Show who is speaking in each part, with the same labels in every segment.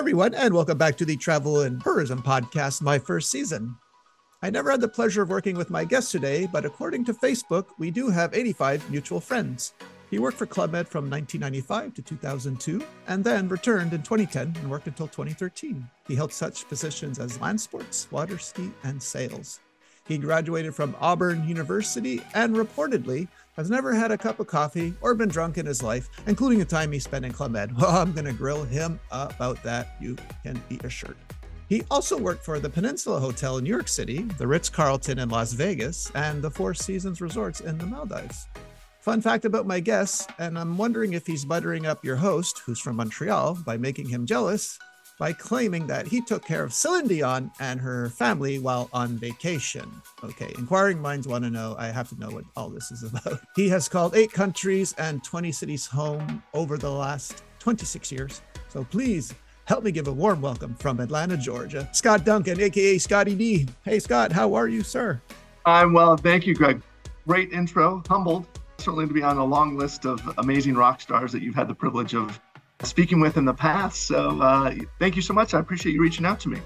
Speaker 1: everyone, and welcome back to the Travel and Tourism Podcast, my first season. I never had the pleasure of working with my guest today, but according to Facebook, we do have 85 mutual friends. He worked for Club Med from 1995 to 2002, and then returned in 2010 and worked until 2013. He held such positions as land sports, water ski, and sales. He graduated from Auburn University and reportedly has never had a cup of coffee or been drunk in his life, including the time he spent in Club Med. Well, I'm going to grill him about that. You can be assured. He also worked for the Peninsula Hotel in New York City, the Ritz Carlton in Las Vegas, and the Four Seasons Resorts in the Maldives. Fun fact about my guest, and I'm wondering if he's buttering up your host, who's from Montreal, by making him jealous by claiming that he took care of Celine Dion and her family while on vacation. Okay, inquiring minds want to know. I have to know what all this is about. He has called eight countries and 20 cities home over the last 26 years. So please help me give a warm welcome from Atlanta, Georgia, Scott Duncan, aka Scotty D. Hey, Scott, how are you, sir?
Speaker 2: I'm well. Thank you, Greg. Great intro. Humbled, certainly to be on a long list of amazing rock stars that you've had the privilege of speaking with in the past. So uh, thank you so much. I appreciate you reaching out to me.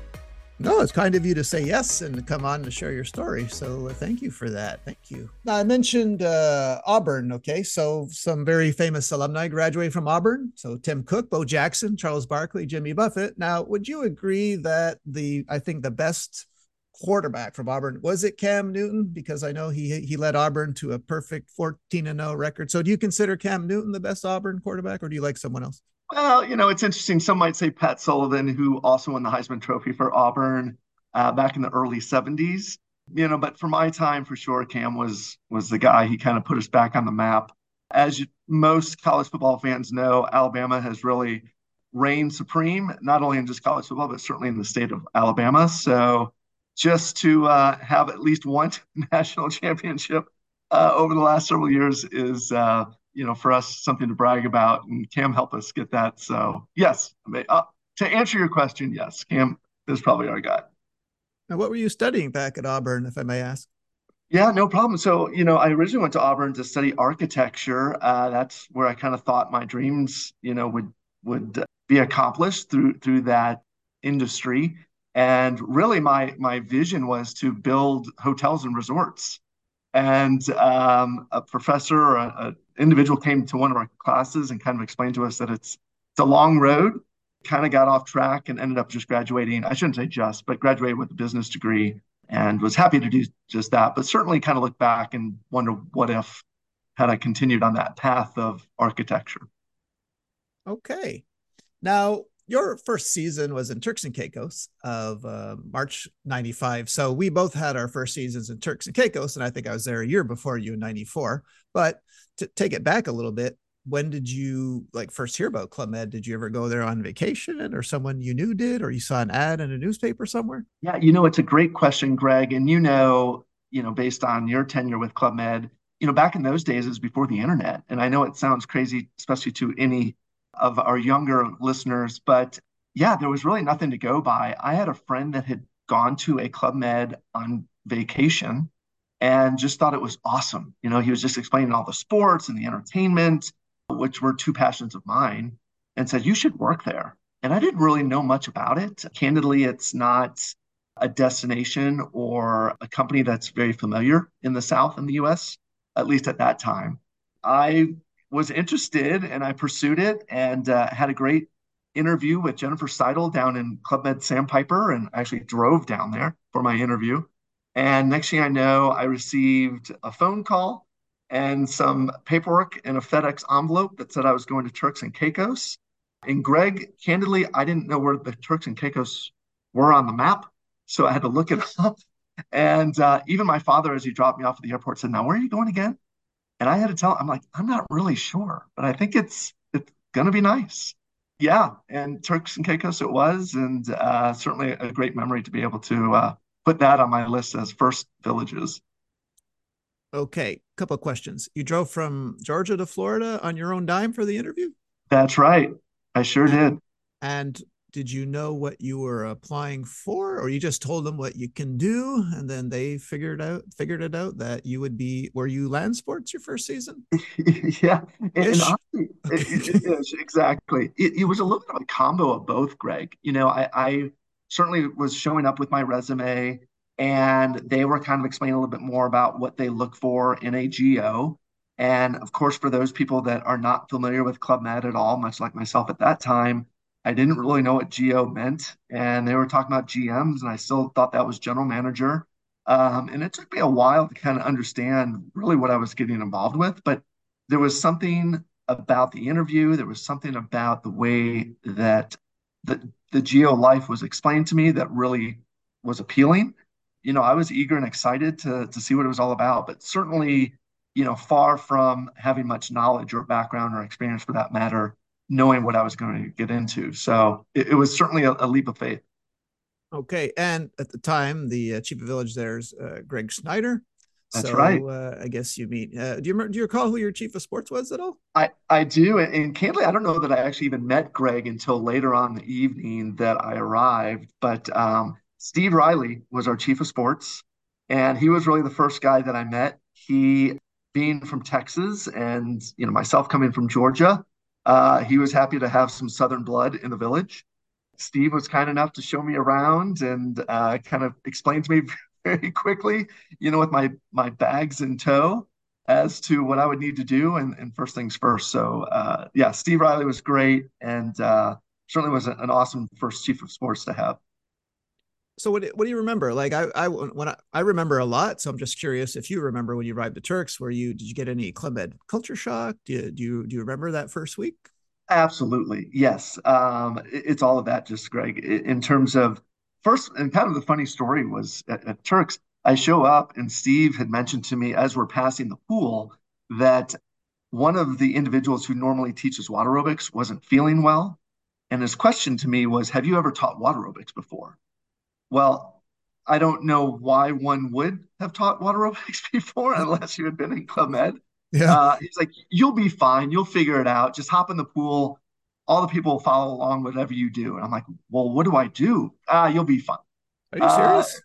Speaker 1: No, it's kind of you to say yes and come on to share your story. So uh, thank you for that. Thank you. Now, I mentioned uh, Auburn. Okay. So some very famous alumni graduated from Auburn. So Tim Cook, Bo Jackson, Charles Barkley, Jimmy Buffett. Now, would you agree that the, I think the best quarterback from Auburn was it Cam Newton? Because I know he he led Auburn to a perfect 14 and 0 record. So do you consider Cam Newton the best Auburn quarterback or do you like someone else?
Speaker 2: Well, you know, it's interesting. Some might say Pat Sullivan, who also won the Heisman Trophy for Auburn uh, back in the early 70s. You know, but for my time, for sure, Cam was was the guy. He kind of put us back on the map. As most college football fans know, Alabama has really reigned supreme, not only in just college football, but certainly in the state of Alabama. So just to uh, have at least one national championship uh, over the last several years is uh, you know, for us something to brag about, and Cam helped us get that. So yes, uh, to answer your question, yes, Cam is probably our guy.
Speaker 1: Now, what were you studying back at Auburn, if I may ask?
Speaker 2: Yeah, no problem. So, you know, I originally went to Auburn to study architecture. Uh, that's where I kind of thought my dreams, you know, would would be accomplished through through that industry. And really, my my vision was to build hotels and resorts. And um, a professor, a, individual came to one of our classes and kind of explained to us that it's it's a long road. Kind of got off track and ended up just graduating. I shouldn't say just, but graduated with a business degree and was happy to do just that. But certainly, kind of look back and wonder what if had I continued on that path of architecture.
Speaker 1: Okay. Now, your first season was in Turks and Caicos of uh, March 95. So we both had our first seasons in Turks and Caicos. And I think I was there a year before you in 94. But to take it back a little bit, when did you like first hear about Club Med? Did you ever go there on vacation or someone you knew did, or you saw an ad in a newspaper somewhere?
Speaker 2: Yeah, you know, it's a great question, Greg. And you know, you know, based on your tenure with Club Med, you know, back in those days, it was before the internet. And I know it sounds crazy, especially to any of our younger listeners, but yeah, there was really nothing to go by. I had a friend that had gone to a Club Med on vacation and just thought it was awesome. You know, he was just explaining all the sports and the entertainment, which were two passions of mine, and said, You should work there. And I didn't really know much about it. Candidly, it's not a destination or a company that's very familiar in the South in the US, at least at that time. I was interested and I pursued it and uh, had a great interview with Jennifer Seidel down in Club Med Sandpiper and actually drove down there for my interview. And next thing I know, I received a phone call and some paperwork in a FedEx envelope that said I was going to Turks and Caicos. And Greg, candidly, I didn't know where the Turks and Caicos were on the map. So I had to look it up. And uh, even my father, as he dropped me off at the airport, said, Now, where are you going again? And I had to tell I'm like, I'm not really sure, but I think it's it's going to be nice. Yeah. And Turks and Caicos it was. And uh, certainly a great memory to be able to uh, put that on my list as first villages.
Speaker 1: Okay, couple of questions. You drove from Georgia to Florida on your own dime for the interview?
Speaker 2: That's right. I sure did.
Speaker 1: And did you know what you were applying for or you just told them what you can do and then they figured out figured it out that you would be were you land sports your first season?
Speaker 2: Yeah and, honestly, it, it, exactly. It, it, was a little bit of a combo of both greg. You know I, I certainly was showing up with my resume and they were kind of explaining a little bit more about what they look for in a GO and of course for those people that are not familiar with club med at all much like myself at that time I didn't really know what GO meant, and they were talking about GMs, and I still thought that was general manager. Um, and it took me a while to kind of understand really what I was getting involved with, but there was something about the interview, there was something about the way that the the GO life was explained to me that really was appealing. You know, I was eager and excited to to see what it was all about, but certainly, you know, far from having much knowledge or background or experience for that matter knowing what I was going to get into. So it, it was certainly a, a, leap of faith.
Speaker 1: Okay, and at the time, the uh, chief of village there's uh, Gregg Snyder.
Speaker 2: That's
Speaker 1: so,
Speaker 2: right.
Speaker 1: Uh, I guess you meet. Uh, do you remember, do you recall who your chief of sports was at all?
Speaker 2: I I do, and, and candidly, I don't know that I actually even met Greg until later on the evening that I arrived. But um, Steve Riley was our chief of sports, and he was really the first guy that I met. He being from Texas, and you know myself coming from Georgia, uh, he was happy to have some Southern blood in the village. Steve was kind enough to show me around and uh, kind of explain to me very quickly, you know, with my my bags in tow, as to what I would need to do and, and first things first. So uh, yeah, Steve Riley was great and uh, certainly was an awesome first chief of sports to have
Speaker 1: so what, what do you remember? Like i i when I, I remember a lot so i'm just curious if you remember when you arrived at turks where you did you get any club med culture shock? Do you do you, do you remember that first week?
Speaker 2: Absolutely yes. Um it, it's all of that just greg in terms of first and kind of the funny story was at, at turks i show up and steve had mentioned to me as we're passing the pool that one of the individuals who normally teaches water aerobics wasn't feeling well. And his question to me was have you ever taught water aerobics before well, I don't know why one would have taught water aerobics before unless you had been in Club Med.
Speaker 1: Yeah. Uh,
Speaker 2: he's like, you'll be fine. You'll figure it out. Just hop in the pool. All the people will follow along whatever you do. And I'm like, well, what do I do? Ah, you'll be fine.
Speaker 1: Are you serious?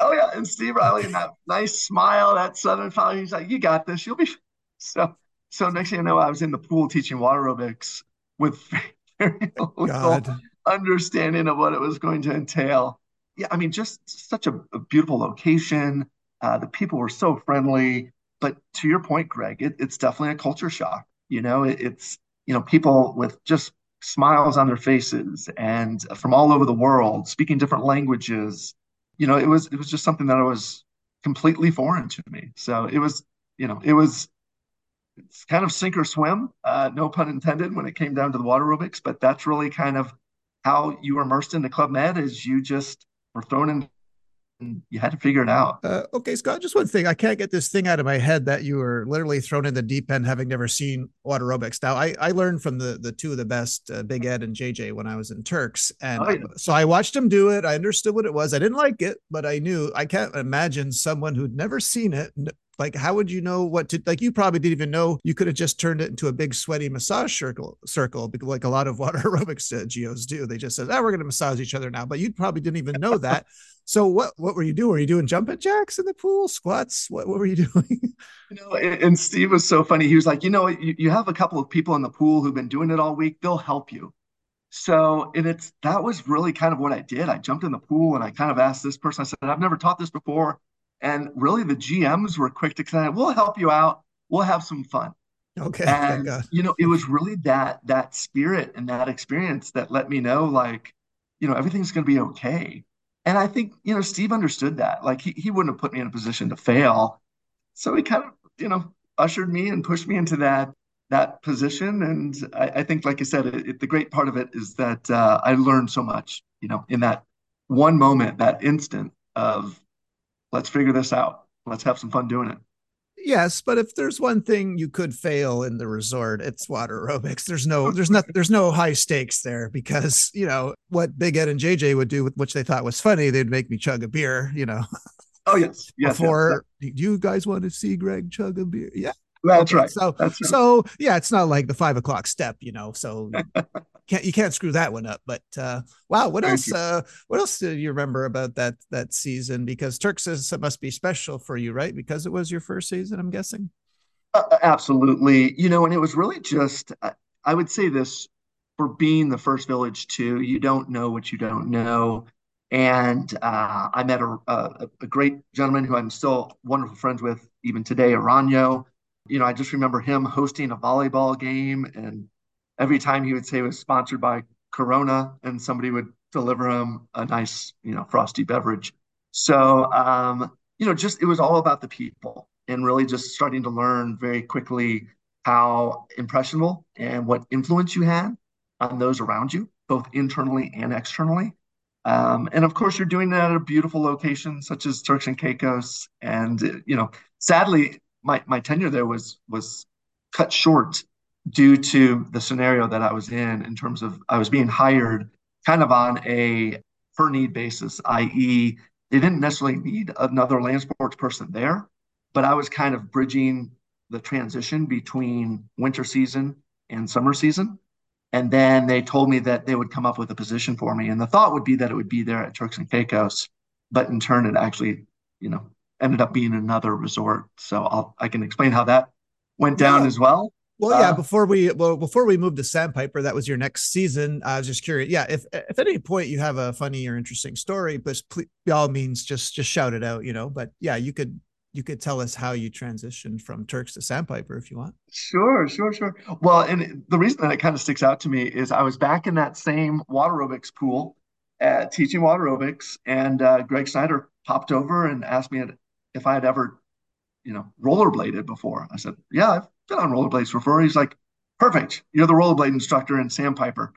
Speaker 2: Uh, oh yeah. And Steve Riley and that nice smile, that Southern fellow, he's like, you got this. You'll be fine. so. So next thing you know, I was in the pool teaching water aerobics with very little understanding of what it was going to entail yeah, I mean, just such a, a beautiful location. Uh, the people were so friendly. But to your point, Greg, it, it's definitely a culture shock. You know, it, it's you know people with just smiles on their faces and from all over the world, speaking different languages. You know, it was it was just something that was completely foreign to me. So it was, you know, it was it's kind of sink or swim, uh, no pun intended, when it came down to the water aerobics. But that's really kind of how you were immersed into Club Med is you just were thrown in and you had to figure it out.
Speaker 1: Uh, okay, Scott, just one thing. I can't get this thing out of my head that you were literally thrown in the deep end having never seen water aerobics. Now, I, I learned from the, the two of the best, uh, Big Ed and JJ, when I was in Turks. And oh, yeah. so I watched them do it. I understood what it was. I didn't like it, but I knew I can't imagine someone who'd never seen it like how would you know what to like you probably didn't even know you could have just turned it into a big sweaty massage circle circle like a lot of water aerobics uh, GOs do. They just said oh we're going to massage each other now but you probably didn't even know that. So what what were you doing? Were you doing jumping jacks in the pool squats? What, what were you doing?
Speaker 2: You know and steve was so funny. He was like you know you, you have a couple of people in the pool who've been doing it all week. They'll help you. So and it's that was really kind of what i did. I jumped in the pool and i kind of asked this person i said i've never taught this before and really, the GMs were quick to say, "We'll help you out. We'll have some fun."
Speaker 1: Okay.
Speaker 2: And you know, it was really that that spirit and that experience that let me know, like, you know, everything's going to be okay. And I think you know, Steve understood that. Like, he he wouldn't have put me in a position to fail, so he kind of you know ushered me and pushed me into that that position. And I, I think, like I said, it, it, the great part of it is that uh, I learned so much. You know, in that one moment, that instant of let's figure this out. Let's have some fun doing it.
Speaker 1: Yes, but if there's one thing you could fail in the resort, it's water aerobics. There's no, there's not, there's no high stakes there because you know what Big Ed and JJ would do, which they thought was funny. They'd make me chug a beer. You know.
Speaker 2: Oh yes, yes.
Speaker 1: Before, yes, do you guys want to see Greg chug a beer? Yeah.
Speaker 2: That's okay. right.
Speaker 1: So,
Speaker 2: That's right.
Speaker 1: so yeah, it's not like the five o'clock step, you know. So can't you can't screw that one up. But uh, wow, what Thank else? Uh, what else do you remember about that that season? Because Turks is, must be special for you, right? Because it was your first season, I'm guessing.
Speaker 2: Uh, uh absolutely, you know, and it was really just I would say this for being the first village too. You don't know what you don't know. And uh, I met a, a, a, great gentleman who I'm still wonderful friends with even today, Aranyo. You know, I just remember him hosting a volleyball game, and every time he would say it was sponsored by Corona, and somebody would deliver him a nice, you know, frosty beverage. So, um, you know, just it was all about the people, and really just starting to learn very quickly how impressionable and what influence you had on those around you, both internally and externally. Um, and of course, you're doing that at a beautiful location such as Turks and Caicos. And you know, sadly, my my tenure there was was cut short due to the scenario that I was in in terms of I was being hired kind of on a per need basis, i.e., they didn't necessarily need another land sports person there, but I was kind of bridging the transition between winter season and summer season. And then they told me that they would come up with a position for me. And the thought would be that it would be there at Turks and Caicos, but in turn, it actually, you know, ended up being another resort. So I'll, I can explain how that went down yeah. as well.
Speaker 1: Well, yeah. Uh, before we well before we moved to Sandpiper, that was your next season. I was just curious. Yeah, if if at any point you have a funny or interesting story, but please, by all means, just just shout it out. You know. But yeah, you could you could tell us how you transitioned from Turks to Sandpiper if you want.
Speaker 2: Sure, sure, sure. Well, and the reason that it kind of sticks out to me is I was back in that same water aerobics pool at uh, teaching water aerobics, and uh, Gregg Snyder popped over and asked me if I had ever, you know, rollerbladed before. I said, "Yeah, I've been on rollerblades before." He's like, "Perfect, you're the rollerblade instructor in Sandpiper.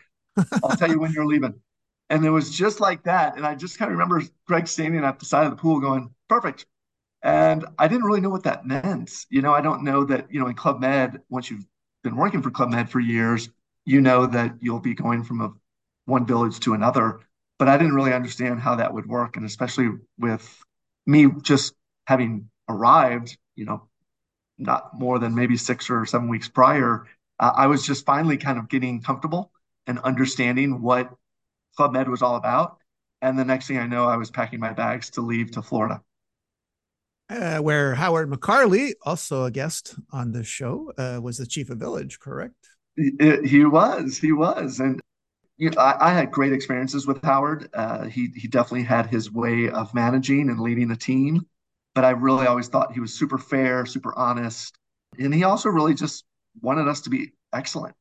Speaker 2: I'll tell you when you're leaving." And it was just like that. And I just kind of remember Greg standing at the side of the pool going, "Perfect, and I didn't really know what that meant. You know, I don't know that, you know, in Club Med, once you've been working for Club Med for years, you know that you'll be going from a one village to another. But I didn't really understand how that would work. And especially with me just having arrived, you know, not more than maybe six or seven weeks prior, uh, I was just finally kind of getting comfortable and understanding what Club Med was all about. And the next thing I know, I was packing my bags to leave to Florida
Speaker 1: uh, where Howard McCarley, also a guest on the show, uh, was the chief of village, correct?
Speaker 2: He, he was, he was. And you know, I, I, had great experiences with Howard. Uh, he, he definitely had his way of managing and leading a team, but I really always thought he was super fair, super honest. And he also really just wanted us to be excellent.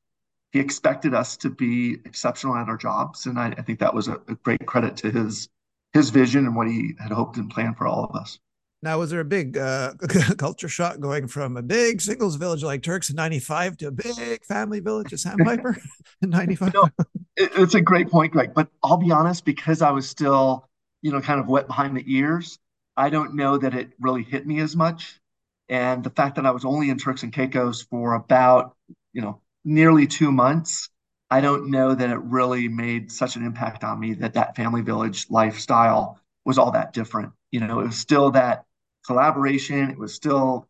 Speaker 2: He expected us to be exceptional at our jobs. And I, I think that was a, a great credit to his his vision and what he had hoped and planned for all of us.
Speaker 1: Now, was there a big uh, culture shock going from a big singles village like Turks in 95 to a big family village at Sandpiper in 95?
Speaker 2: No, it, it's a great point, Greg. But I'll be honest, because I was still, you know, kind of wet behind the ears, I don't know that it really hit me as much. And the fact that I was only in Turks and Caicos for about, you know, nearly two months, I don't know that it really made such an impact on me that that family village lifestyle was all that different. You know, it was still that collaboration. It was still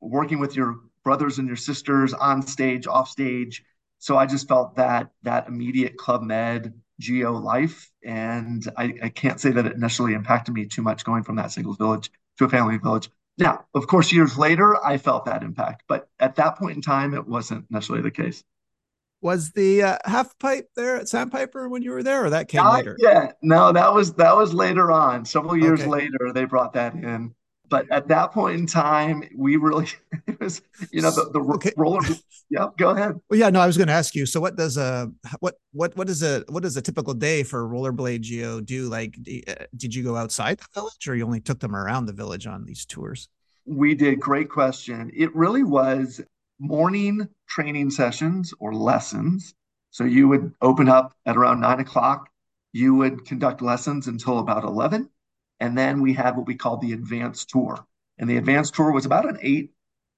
Speaker 2: working with your brothers and your sisters on stage, off stage. So I just felt that that immediate Club Med GO life, and I, I can't say that it necessarily impacted me too much going from that singles village to a family village. Now, of course, years later, I felt that impact, but at that point in time, it wasn't necessarily the case.
Speaker 1: Was the uh, half pipe there at Sandpiper when you were there, or that came
Speaker 2: Not
Speaker 1: later?
Speaker 2: Yeah, no, that was that was later on. Several years okay. later, they brought that in but at that point in time, we really it was you know the, the okay. roller. yeah, go ahead.
Speaker 1: Well, yeah, no, I was going to ask you. So, what does a what what what is a what does a typical day for rollerblade GO do? Like, uh, did you go outside the village, or you only took them around the village on these tours?
Speaker 2: We did. Great question. It really was morning training sessions or lessons. So you would open up at around nine o'clock. You would conduct lessons until about eleven and then we had what we called the advanced tour. And the advanced tour was about an eight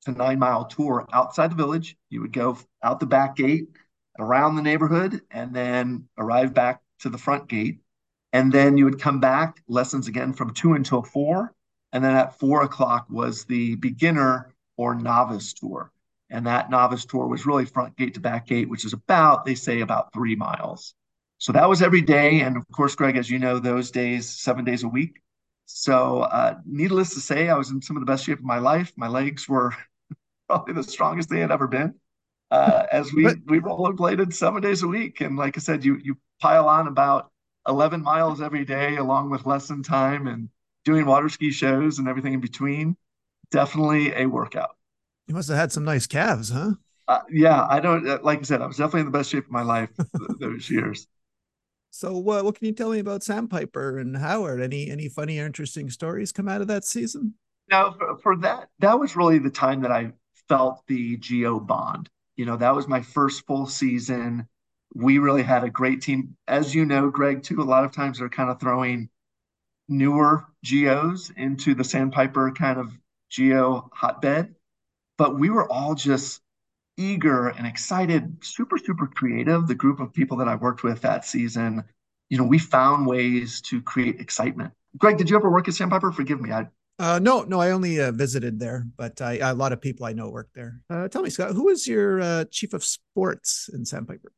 Speaker 2: to nine mile tour outside the village. You would go out the back gate, around the neighborhood, and then arrive back to the front gate. And then you would come back, lessons again from two until four. And then at four o'clock was the beginner or novice tour. And that novice tour was really front gate to back gate, which is about, they say, about three miles. So that was every day. And of course, Greg, as you know, those days, seven days a week. So, uh, needless to say, I was in some of the best shape of my life. My legs were probably the strongest they had ever been. Uh, as we but, we rollerbladed seven days a week, and like I said, you you pile on about 11 miles every day, along with lesson time and doing water ski shows and everything in between. Definitely a workout.
Speaker 1: You must have had some nice calves, huh?
Speaker 2: Uh, yeah, I don't. Uh, like I said, I was definitely in the best shape of my life those years.
Speaker 1: So, what what can you tell me about Sandpiper and Howard? Any any funny or interesting stories come out of that season?
Speaker 2: Now, for, for that, that was really the time that I felt the GO bond. You know, that was my first full season. We really had a great team. As you know, Greg, too, a lot of times they're kind of throwing newer GOs into the Sandpiper kind of GO hotbed but we were all just eager and excited, super, super creative. The group of people that I worked with that season, you know, we found ways to create excitement. Greg, did you ever work at Sandpiper? Forgive me. I
Speaker 1: uh, no, no, I only uh, visited there, but I, a lot of people I know work there. Uh, tell me, Scott, who was your uh, chief of sports in Sandpiper?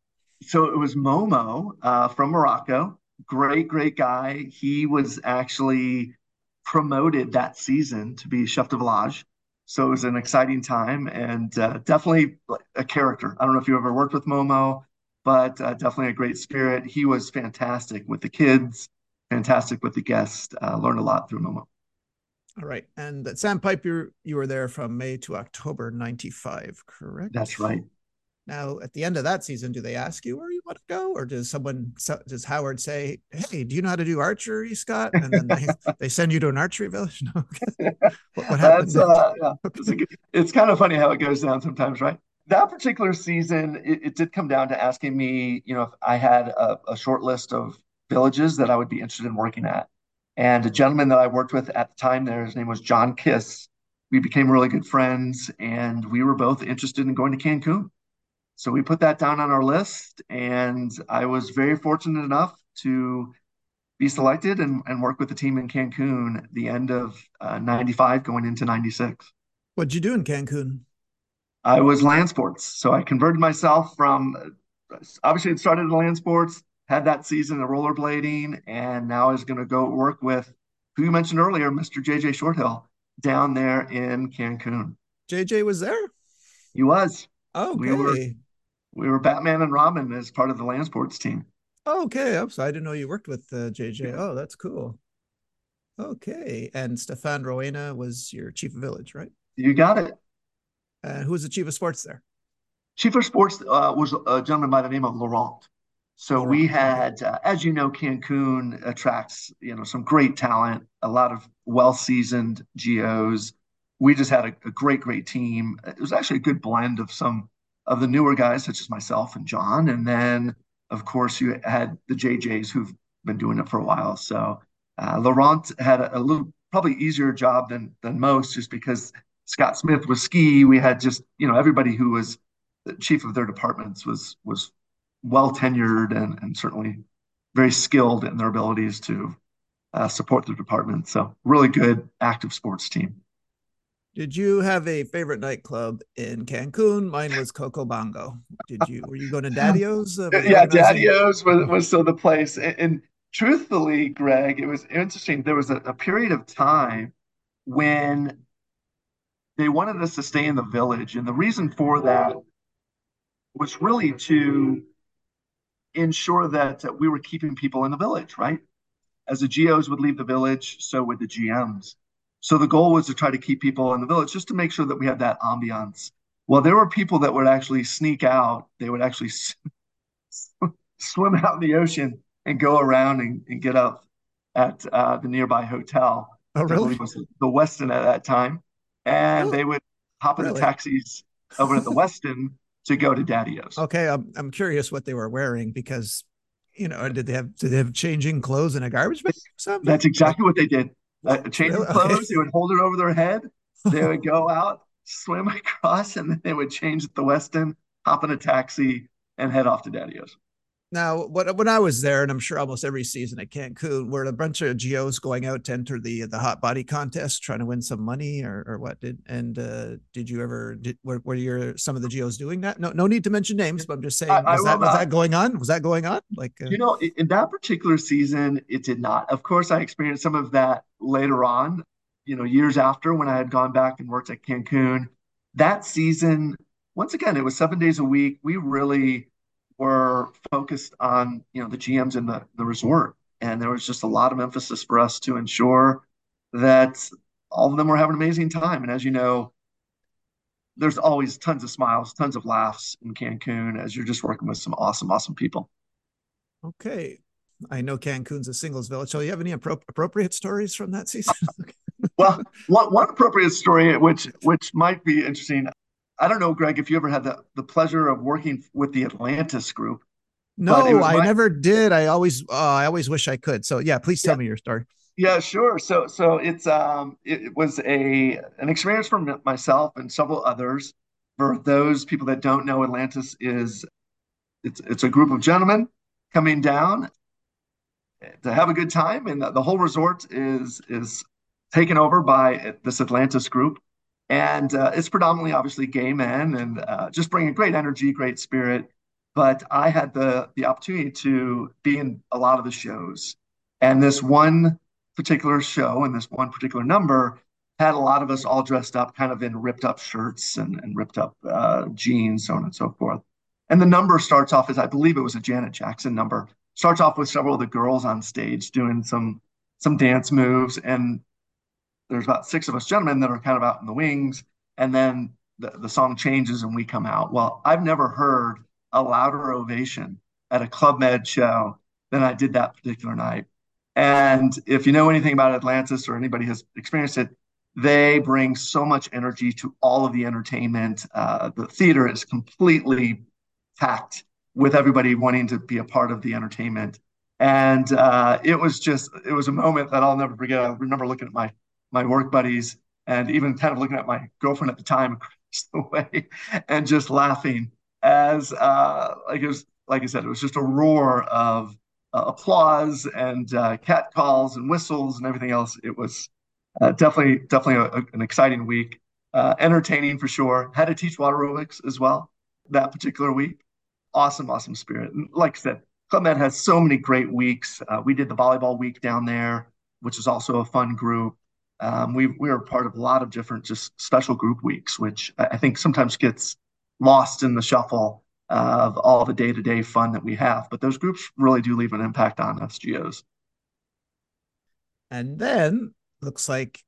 Speaker 2: So it was Momo uh, from Morocco. Great, great guy. He was actually promoted that season to be chef de village. So it was an exciting time and uh, definitely a character. I don't know if you ever worked with Momo, but uh, definitely a great spirit. He was fantastic with the kids, fantastic with the guests. Uh, learned a lot through Momo.
Speaker 1: All right. And at Sandpiper, you were there from May to October 95, correct?
Speaker 2: That's right.
Speaker 1: Now, at the end of that season, do they ask you where you want to go, or does someone does Howard say, "Hey, do you know how to do archery, Scott?" And then they, they send you to an archery village? No.
Speaker 2: what, what happens? Uh, yeah. it's, it's, kind of funny how it goes down sometimes, right? That particular season, it, it did come down to asking me, you know, if I had a, a short list of villages that I would be interested in working at. And a gentleman that I worked with at the time there, his name was John Kiss. We became really good friends, and we were both interested in going to Cancun. So we put that down on our list, and I was very fortunate enough to be selected and, and work with the team in Cancun the end of uh, 95 going into 96.
Speaker 1: What'd you do in Cancun?
Speaker 2: I was land sports. So I converted myself from obviously it started in land sports, had that season of rollerblading, and now I was going to go work with who you mentioned earlier, Mr. JJ Shorthill, down there in Cancun.
Speaker 1: JJ was there?
Speaker 2: He was.
Speaker 1: Oh, okay. we were
Speaker 2: we were Batman and Robin as part of the land sports team.
Speaker 1: Okay, I'm sorry, I didn't know you worked with uh, JJ. Oh, that's cool. Okay, and Stephan Roeina was your chief of village, right?
Speaker 2: You got it.
Speaker 1: And who was the chief of sports there?
Speaker 2: Chief of sports uh, was a gentleman by the name of Laurent. So Laurent. we had, uh, as you know, Cancun attracts you know some great talent, a lot of well-seasoned GOs. We just had a, a great, great team. It was actually a good blend of some of the newer guys, such as myself and John. And then, of course, you had the JJs who've been doing it for a while. So uh, Laurent had a, a, little probably easier job than than most, just because Scott Smith was ski. We had just you know everybody who was the chief of their departments was was well tenured and and certainly very skilled in their abilities to uh, support the department. So really good active sports team.
Speaker 1: Did you have a favorite nightclub in Cancun? Mine was Coco Bongo. Did you? Were you going to Daddy-O's?
Speaker 2: Uh, yeah, Daddy-O's was, was still the place. And, and, truthfully, Greg, it was interesting. There was a, a period of time when they wanted us to stay in the village, and the reason for that was really to ensure that we were keeping people in the village. Right, as the GOs would leave the village, so would the GMs so the goal was to try to keep people in the village just to make sure that we had that ambiance. Well, there were people that would actually sneak out. They would actually swim out in the ocean and go around and, and get up at uh, the nearby hotel.
Speaker 1: Oh, really?
Speaker 2: was the Westin at that time. And oh, they would hop in really? the taxis over at the Westin to go to Daddy-O's.
Speaker 1: Okay, I'm, I'm curious what they were wearing because, you know, did they have did they have changing clothes in a garbage bag or something?
Speaker 2: That's exactly what they did uh, change really? clothes. they would hold it over their head. They would go out, swim across, and then they would change at the Westin, hop in a taxi, and head off to Daddy-O's.
Speaker 1: Now, what, when I was there, and I'm sure almost every season at Cancun, were a bunch of GOs going out to enter the the hot body contest, trying to win some money, or, or what? Did and uh, did you ever? Did were, were your some of the GOs doing that? No, no need to mention names, but I'm just saying, I, was, I that, was that going on? Was that going on? Like
Speaker 2: uh, you know, in that particular season, it did not. Of course, I experienced some of that later on. You know, years after when I had gone back and worked at Cancun, that season, once again, it was seven days a week. We really were focused on you know the GMs in the, the resort. And there was just a lot of emphasis for us to ensure that all of them were having an amazing time. And as you know, there's always tons of smiles, tons of laughs in Cancun as you're just working with some awesome, awesome people.
Speaker 1: Okay. I know Cancun's a singles village. So you have any appro- appropriate stories from that season?
Speaker 2: well, one, one appropriate story, which which might be interesting. I don't know, Greg, if you ever had the, the pleasure of working with the Atlantis group.
Speaker 1: No, I never did. I always uh, I always wish I could. So yeah, please tell yeah. me your story.
Speaker 2: Yeah, sure. So so it's um it, it was a an experience for myself and several others. For those people that don't know, Atlantis is it's it's a group of gentlemen coming down to have a good time, and the whole resort is is taken over by this Atlantis group and uh, it's predominantly obviously gay men and uh, just bringing great energy great spirit. But i had the the opportunity to be in a lot of the shows. And this one particular show and this one particular number had a lot of us all dressed up kind of in ripped up shirts and, and ripped up uh, jeans so on and so forth. And the number starts off as i believe it was a janet jackson number starts off with several of the girls on stage doing some some dance moves. And there's about six of us gentlemen that are kind of out in the wings, and then the, the song changes and we come out. Well, I've never heard a louder ovation at a Club Med show than I did that particular night. And if you know anything about Atlantis or anybody has experienced it, they bring so much energy to all of the entertainment. Uh, the theater is completely packed with everybody wanting to be a part of the entertainment. And uh, it was just, it was a moment that I'll never forget. I remember looking at my my work buddies and even kind of looking at my girlfriend at the time across the way and just laughing as uh, like it was like I said, it was just a roar of uh, applause and uh, cat calls and whistles and everything else. It was uh, definitely definitely a, a, an exciting week, uh, entertaining for sure. Had to teach water aerobics as well that particular week. Awesome, awesome spirit. And like I said, Club Med has so many great weeks. Uh, we did the volleyball week down there, which is also a fun group um, we we are part of a lot of different just special group weeks, which I think sometimes gets lost in the shuffle of all the day to day fun that we have. But those groups really do leave an impact on SGOs.
Speaker 1: And then looks like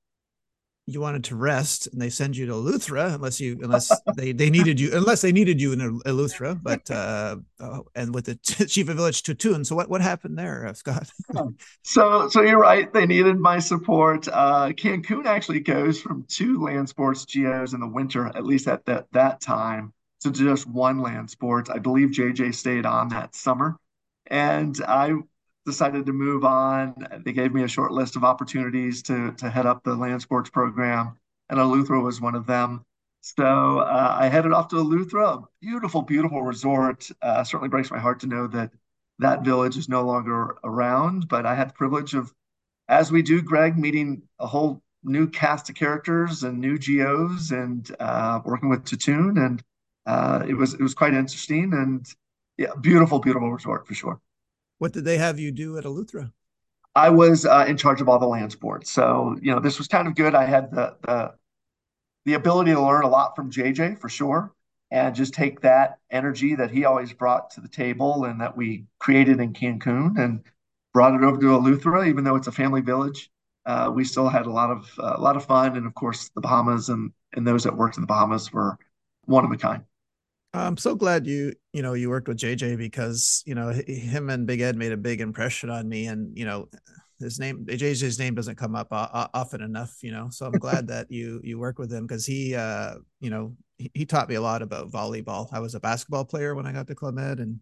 Speaker 1: you wanted to rest and they send you to Eleuthera unless you unless they they needed you unless they needed you in Eleuthera but uh oh, and with the chief of village Toutoune so what what happened there uh, Scott?
Speaker 2: So so you're right. They needed my support. Uh Cancun actually goes from two land sports GOs in the winter at least at that that time to just one land sports I believe JJ stayed on that summer. And I decided to move on. They gave me a short list of opportunities to to head up the land sports program, and Eleuthera was one of them. So uh, I headed off to Eleuthera, beautiful, beautiful resort. Uh, certainly breaks my heart to know that that village is no longer around. But I had the privilege of, as we do, Greg, meeting a whole new cast of characters and new geos, and uh, working with Toutoune, and uh, it was it was quite interesting and yeah, beautiful, beautiful resort for sure.
Speaker 1: What did they have you do at Eleuthera?
Speaker 2: I was uh, in charge of all the land sports. So, you know, this was kind of good. I had the, the, the ability to learn a lot from JJ for sure, and just take that energy that he always brought to the table and that we created in Cancun and brought it over to Eleuthera, even though it's a family village. Uh, we still had a lot of uh, a lot of fun, and of course, the Bahamas and and those that worked in the Bahamas were one of a kind.
Speaker 1: I'm so glad you you know you worked with JJ because you know him and Big Ed made a big impression on me, and you know his name JJ's name doesn't come up often enough, you know. So I'm glad that you you work with him because he uh you know he, he, taught me a lot about volleyball. I was a basketball player when I got to Club Med, and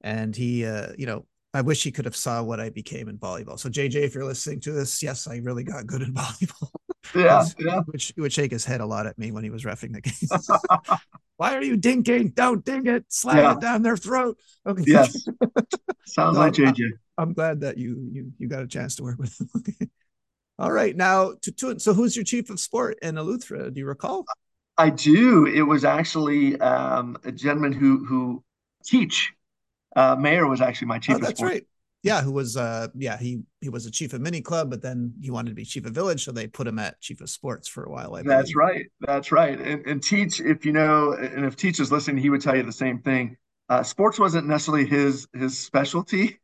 Speaker 1: and he uh you know I wish he could have saw what I became in volleyball. So JJ, if you're listening to this, yes, I really got good in volleyball.
Speaker 2: Yeah, yeah.
Speaker 1: Which he would shake his head a lot at me when he was refing the games. Why are you dinking? Don't ding it. Slam yeah. it down their throat.
Speaker 2: Okay. Yes. Sounds no, like JJ.
Speaker 1: I'm glad that you you you got a chance to work with them. okay. All right. Now to, to so who's your chief of sport in Eleuthera? Do you recall?
Speaker 2: I do. It was actually um, a gentleman who who teach. Uh, Mayor was actually my chief.
Speaker 1: Oh,
Speaker 2: that's
Speaker 1: right. Yeah, who was uh yeah he he was a chief of mini club, but then he wanted to be chief of village, so they put him at chief of sports for a while. I
Speaker 2: that's right. That's right. And, and teach, if you know, and if teach is listening, he would tell you the same thing. Uh, sports wasn't necessarily his his specialty,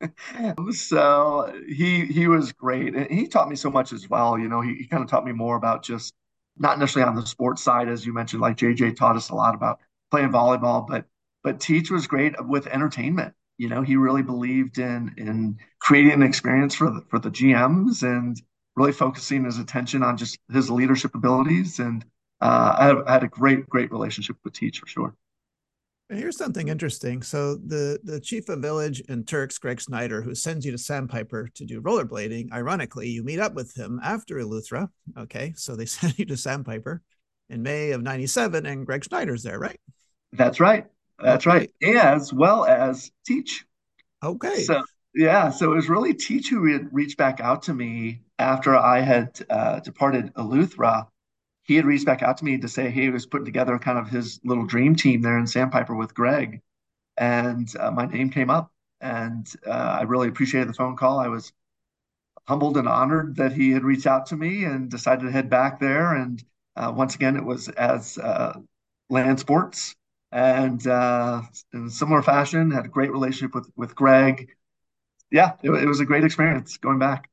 Speaker 2: so he he was great, and he taught me so much as well. You know, he, he kind of taught me more about just not necessarily on the sports side, as you mentioned, like JJ taught us a lot about playing volleyball, but but Teach was great with entertainment. You know, he really believed in in creating an experience for the for the GMs and really focusing his attention on just his leadership abilities. And uh, I, had, I had a great great relationship with Teach for sure.
Speaker 1: And here's something interesting. So the the chief of village in Turks, Gregg Snyder, who sends you to Sandpiper to do rollerblading, ironically, you meet up with him after Eleuthera. Okay, so they send you to Sandpiper in May of '97, and Gregg Snyder's there, right?
Speaker 2: That's right. That's okay. right. As well as Teach.
Speaker 1: Okay.
Speaker 2: So yeah, so it was really Teach who re- reached back out to me after I had uh, departed Eleuthera he had reached back out to me to say he was putting together kind of his little dream team there in Sandpiper with Greg, and uh, my name came up, and uh, I really appreciated the phone call. I was humbled and honored that he had reached out to me and decided to head back there. And uh, once again, it was as uh, land sports, and uh, in a similar fashion, had a great relationship with with Greg. Yeah, it, it was a great experience going back.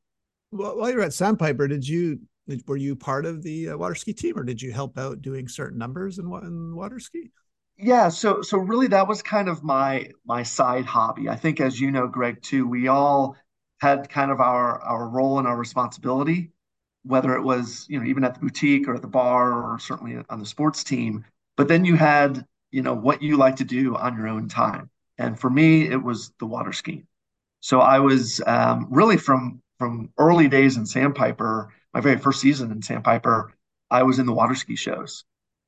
Speaker 1: Well, while you were at Sandpiper, did you were you part of the uh, water ski team or did you help out doing certain numbers in, in water ski
Speaker 2: yeah so so really that was kind of my my side hobby i think as you know greg too we all had kind of our our role and our responsibility whether it was you know even at the boutique or at the bar or certainly on the sports team but then you had you know what you like to do on your own time and for me it was the water skiing so i was um, really from from early days in sandpiper my very first season in Sandpiper, I was in the water ski shows.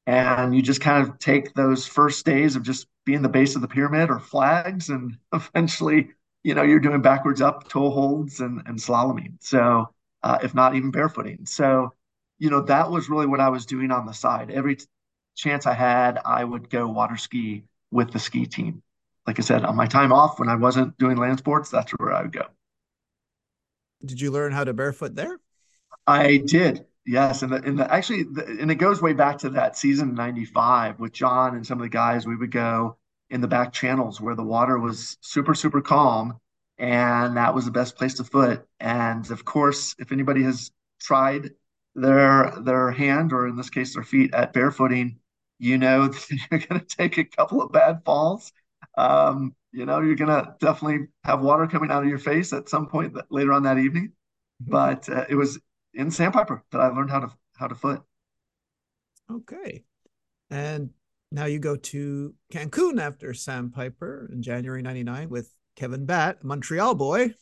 Speaker 2: And you just kind of take those first days of just being the base of the pyramid or flags, and eventually, you know, you're doing backwards up toe holds and, and slaloming. So, uh, if not even barefooting. So, you know, that was really what I was doing on the side. Every chance I had, I would go water ski with the ski team. Like I said, on my time off when I wasn't doing land sports, that's where I would go.
Speaker 1: Did you learn how to barefoot there?
Speaker 2: I did. Yes, and the, and the, actually, the, and it goes way back to that season '95 with John and some of the guys. We would go in the back channels where the water was super, super calm, and that was the best place to foot. And of course, if anybody has tried their their hand or in this case their feet at barefooting, you know you're going to take a couple of bad falls. Um, you know, you're going to definitely have water coming out of your face at some point later on that evening. Mm-hmm. But uh, it was in Sandpiper that I learned how to how to foot.
Speaker 1: Okay, and now you go to Cancun after Sandpiper in January '99 with Kevin Batt, Montreal boy.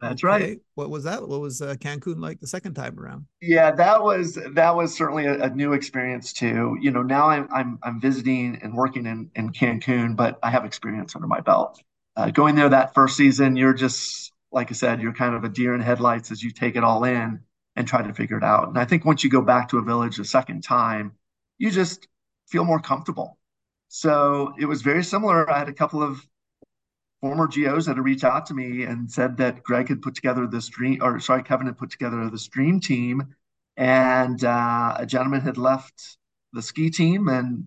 Speaker 2: That's okay. right.
Speaker 1: What was that? What was uh, Cancun like the second time around?
Speaker 2: Yeah, that was that was certainly a, a, new experience too. You know, now I'm I'm I'm visiting and working in in Cancun, but I have experience under my belt. Uh, going there that first season, you're just like I said, you're kind of a deer in headlights as you take it all in and try to figure it out. And I think once you go back to a village a second time, you just feel more comfortable. So it was very similar. I had a couple of former GOs that had reached out to me and said that Greg had put together this dream, or sorry, Kevin had put together this dream team, and uh, a gentleman had left the ski team and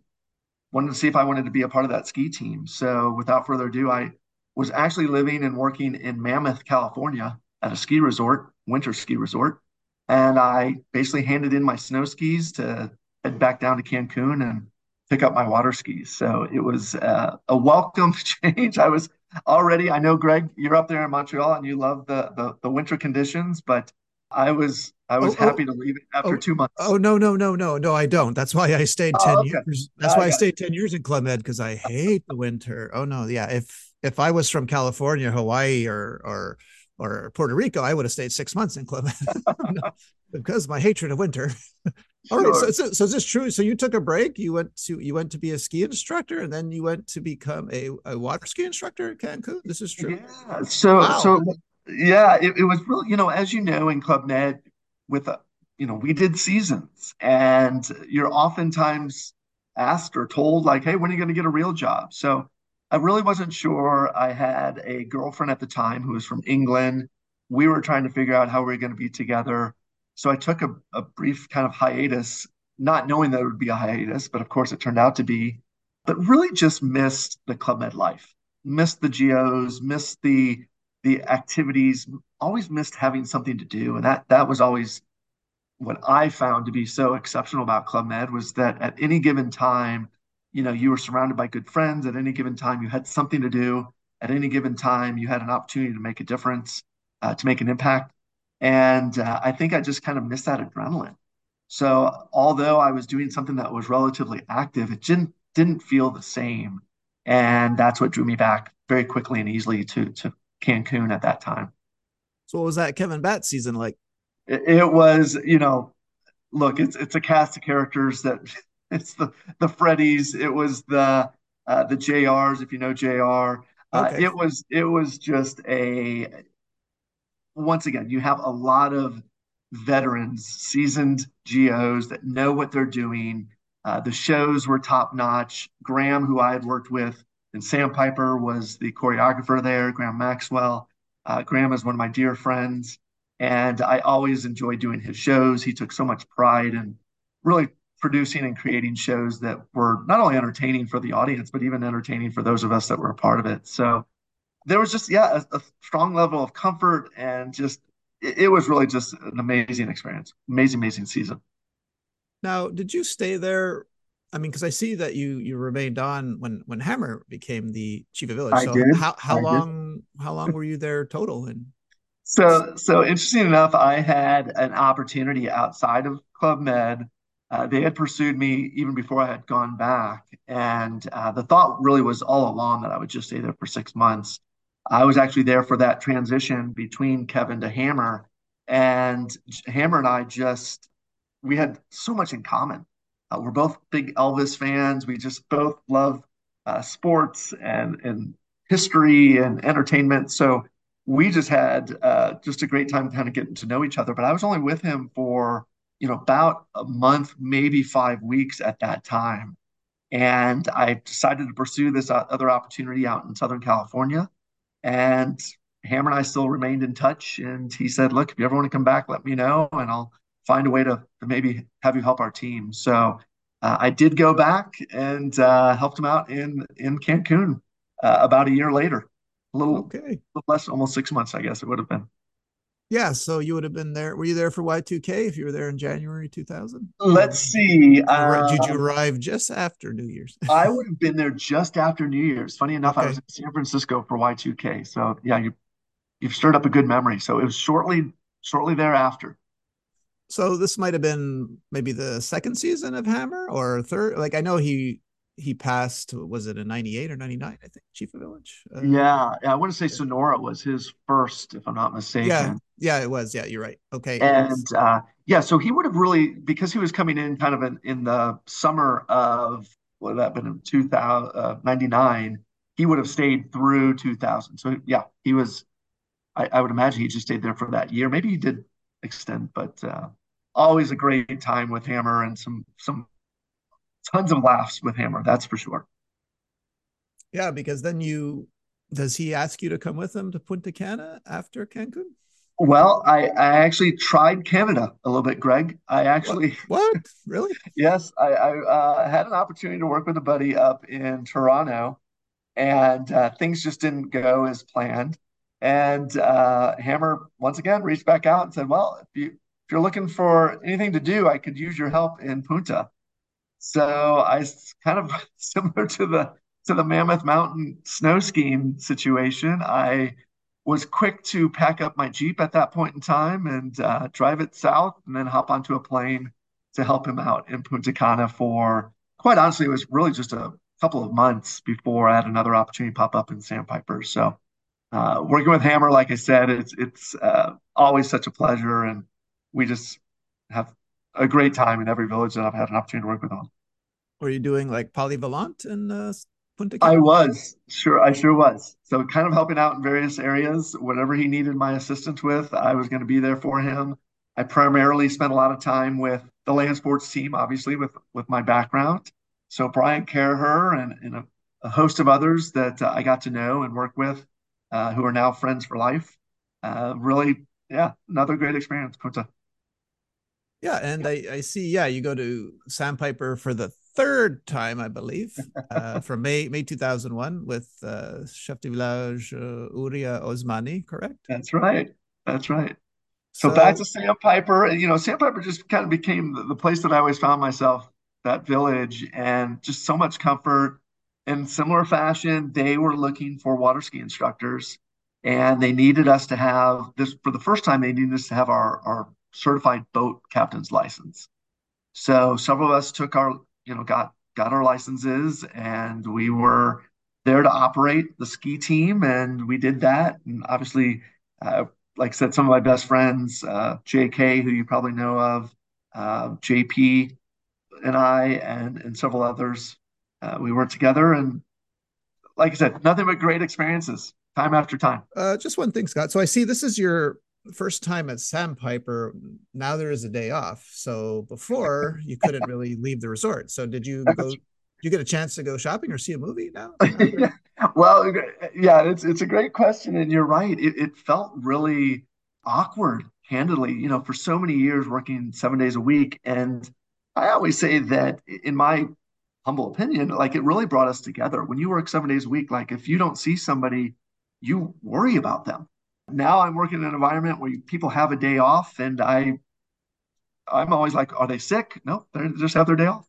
Speaker 2: wanted to see if I wanted to be a part of that ski team. So without further ado, I was actually living and working in Mammoth, California, at a ski resort, winter ski resort, and I basically handed in my snow skis to head back down to Cancun and pick up my water skis. So it was uh, a welcome change. I was already, I know, Greg, you're up there in Montreal and you love the, the, the winter conditions, but I was I was oh, oh happy oh, to leave it after
Speaker 1: oh,
Speaker 2: two months.
Speaker 1: Oh no no no no no I don't. That's why I stayed oh, ten okay. years. That's why I stayed ten years in Club Med because I hate the winter. Oh no, yeah. If if I was from California, Hawaii, or or or Puerto Rico, I would have stayed six months in Club because my hatred of winter. All right. So, so, so is this true? So you took a break. You went to you went to be a ski instructor, and then you went to become a, a water ski instructor at Cancun. This is true.
Speaker 2: Yeah. So wow. so yeah, it, it was really you know as you know in Club Med with a, uh, you know we did seasons, and you're oftentimes asked or told like, hey, when are you going to get a real job? So I really wasn't sure. I had a girlfriend at the time who was from England. We were trying to figure out how we were going to be together so I took a, a brief kind of hiatus, not knowing that it would be a hiatus, but of course it turned out to be, but really just missed the Club Med life, missed the GOs, missed the the activities, always missed having something to do. And that that was always what I found to be so exceptional about Club Med was that at any given time, you know, you were surrounded by good friends. At any given time, you had something to do. At any given time, you had an opportunity to make a difference, uh, to make an impact. And uh, I think I just kind of missed that adrenaline. So although I was doing something that was relatively active, it didn't didn't feel the same. And that's what drew me back very quickly and easily to to Cancun at that time.
Speaker 1: So what was that Kevin Batt's season like?
Speaker 2: It, it was, you know, look, it's it's a cast of characters that it's the the Freddies, it was the uh, the JRs, if you know JR. Uh, okay. It was it was just a once again, you have a lot of veterans, seasoned GOs that know what they're doing. Uh, the shows were top notch. Graham, who I had worked with, and Sandpiper was the choreographer there, Graham Maxwell. Uh, Graham is one of my dear friends, and I always enjoyed doing his shows. He took so much pride in really producing and creating shows that were not only entertaining for the audience, but even entertaining for those of us that were a part of it. So there was just yeah a, a strong level of comfort and just it, it, was really just an amazing experience amazing amazing season
Speaker 1: now did you stay there i mean because i see that you you remained on when when hammer became the chief of village
Speaker 2: I
Speaker 1: so
Speaker 2: did.
Speaker 1: how how
Speaker 2: I
Speaker 1: long did. how long were you there total and
Speaker 2: so so interesting enough i had an opportunity outside of club med uh, they had pursued me even before I had gone back. And uh, the thought really was all along that I would just stay there for six months. I was actually there for that transition between Kevin to Hammer, and Hammer and I just we had so much in common. Uh, we're both big Elvis fans. We just both love uh, sports and and history and entertainment. So we just had uh, just a great time kind of getting to know each other. But I was only with him for you know about a month, maybe five weeks at that time, and I decided to pursue this uh, other opportunity out in Southern California. And Hammer and I still remained in touch. And he said, Look, if you ever want to come back, let me know and I'll find a way to, to maybe have you help our team. So uh, I did go back and uh, helped him out in, in Cancun uh, about a year later. A little, okay. a little less, almost six months, I guess it would have been.
Speaker 1: Yeah, so you would have been there. Were you there for Y2K if you were there in January 2000?
Speaker 2: Let's see.
Speaker 1: Did you um, arrive just after New Year's?
Speaker 2: I would have been there just after New Year's. Funny enough, okay. I was in San Francisco for Y2K. So yeah, you you've stirred up a good memory. So it was shortly shortly thereafter.
Speaker 1: So this might have been maybe the second season of Hammer or third. Like I know he he passed was it a 98 or 99 i think chief of village?
Speaker 2: Uh, yeah i want to say sonora was his first if i'm not mistaken.
Speaker 1: yeah yeah it was. Yeah you're right. Okay
Speaker 2: and uh, yeah so he would have really because he was coming in kind of in, in the summer of what that been in 2099 uh, he would have stayed through 2000 so yeah he was I, I, would imagine he just stayed there for that year. Maybe he did extend but uh, always a great time with hammer and some some tons of laughs with Hammer, that's for sure.
Speaker 1: Yeah, because then you does he ask you to come with him to Punta Cana after Cancun?
Speaker 2: Well, I, I actually tried Canada a little bit, Greg. I actually
Speaker 1: what, what? really?
Speaker 2: yes, I, I uh, had an opportunity to work with a buddy up in Toronto, and uh, things just didn't go as planned. And uh, Hammer once again reached back out and said, "Well, if you if you're looking for anything to do, I could use your help in Punta." So I kind of similar to the to the Mammoth Mountain snow skiing situation. I was quick to pack up my Jeep at that point in time and uh, drive it south, and then hop onto a plane to help him out in Punta Cana for quite honestly, it was really just a couple of months before I had another opportunity pop up in Sandpiper. So uh, working with Hammer, like I said, it's it's uh, always such a pleasure, and we just have a great time in every village that I've had an opportunity to work with on.
Speaker 1: Were you doing like polyvalent in uh, Punta Cana?
Speaker 2: I was sure, I sure was. So kind of helping out in various areas, whatever he needed my assistance with, I was going to be there for him. I primarily spent a lot of time with the land sports team, obviously with with my background. So Brian Caraher and, and a, a, host of others that uh, I got to know and work with, uh, who are now friends for life. Uh, really, yeah, another great experience, Punta.
Speaker 1: Yeah, and I, I see. Yeah, you go to Sandpiper for the third time, I believe, uh, from May May 2001 with uh, chef de village uh, Houria Osmani, correct?
Speaker 2: That's right. That's right. So, so back to Sandpiper, and you know, Sandpiper just kind of became the, the place that I always found myself, that village, and just so much comfort. In similar fashion, they were looking for water ski instructors, and they needed us to have this for the first time. They needed us to have our our certified boat captain's license. So several of us took our you know got got our licenses and we were there to operate the ski team and we did that. And obviously uh, like I said some of my best friends uh, JK who you probably know of uh, JP and I and and several others uh, we worked together. And like I said nothing but great experiences time after time.
Speaker 1: Uh, just one thing Scott. So I see this is your first time at Sandpiper, now there is a day off. So before you couldn't really leave the resort. So did you go? you get a chance to go shopping or see a movie now?
Speaker 2: well, yeah, it's it's a great question, and you're right. It, it felt really awkward, candidly. You know, for so many years working seven days a week, and I always say that, in my humble opinion, like it really brought us together. When you work seven days a week, like if you don't see somebody, you worry about them now I'm working in an environment where people have a day off, and I, I'm always like, are they sick? No, they just have their day off.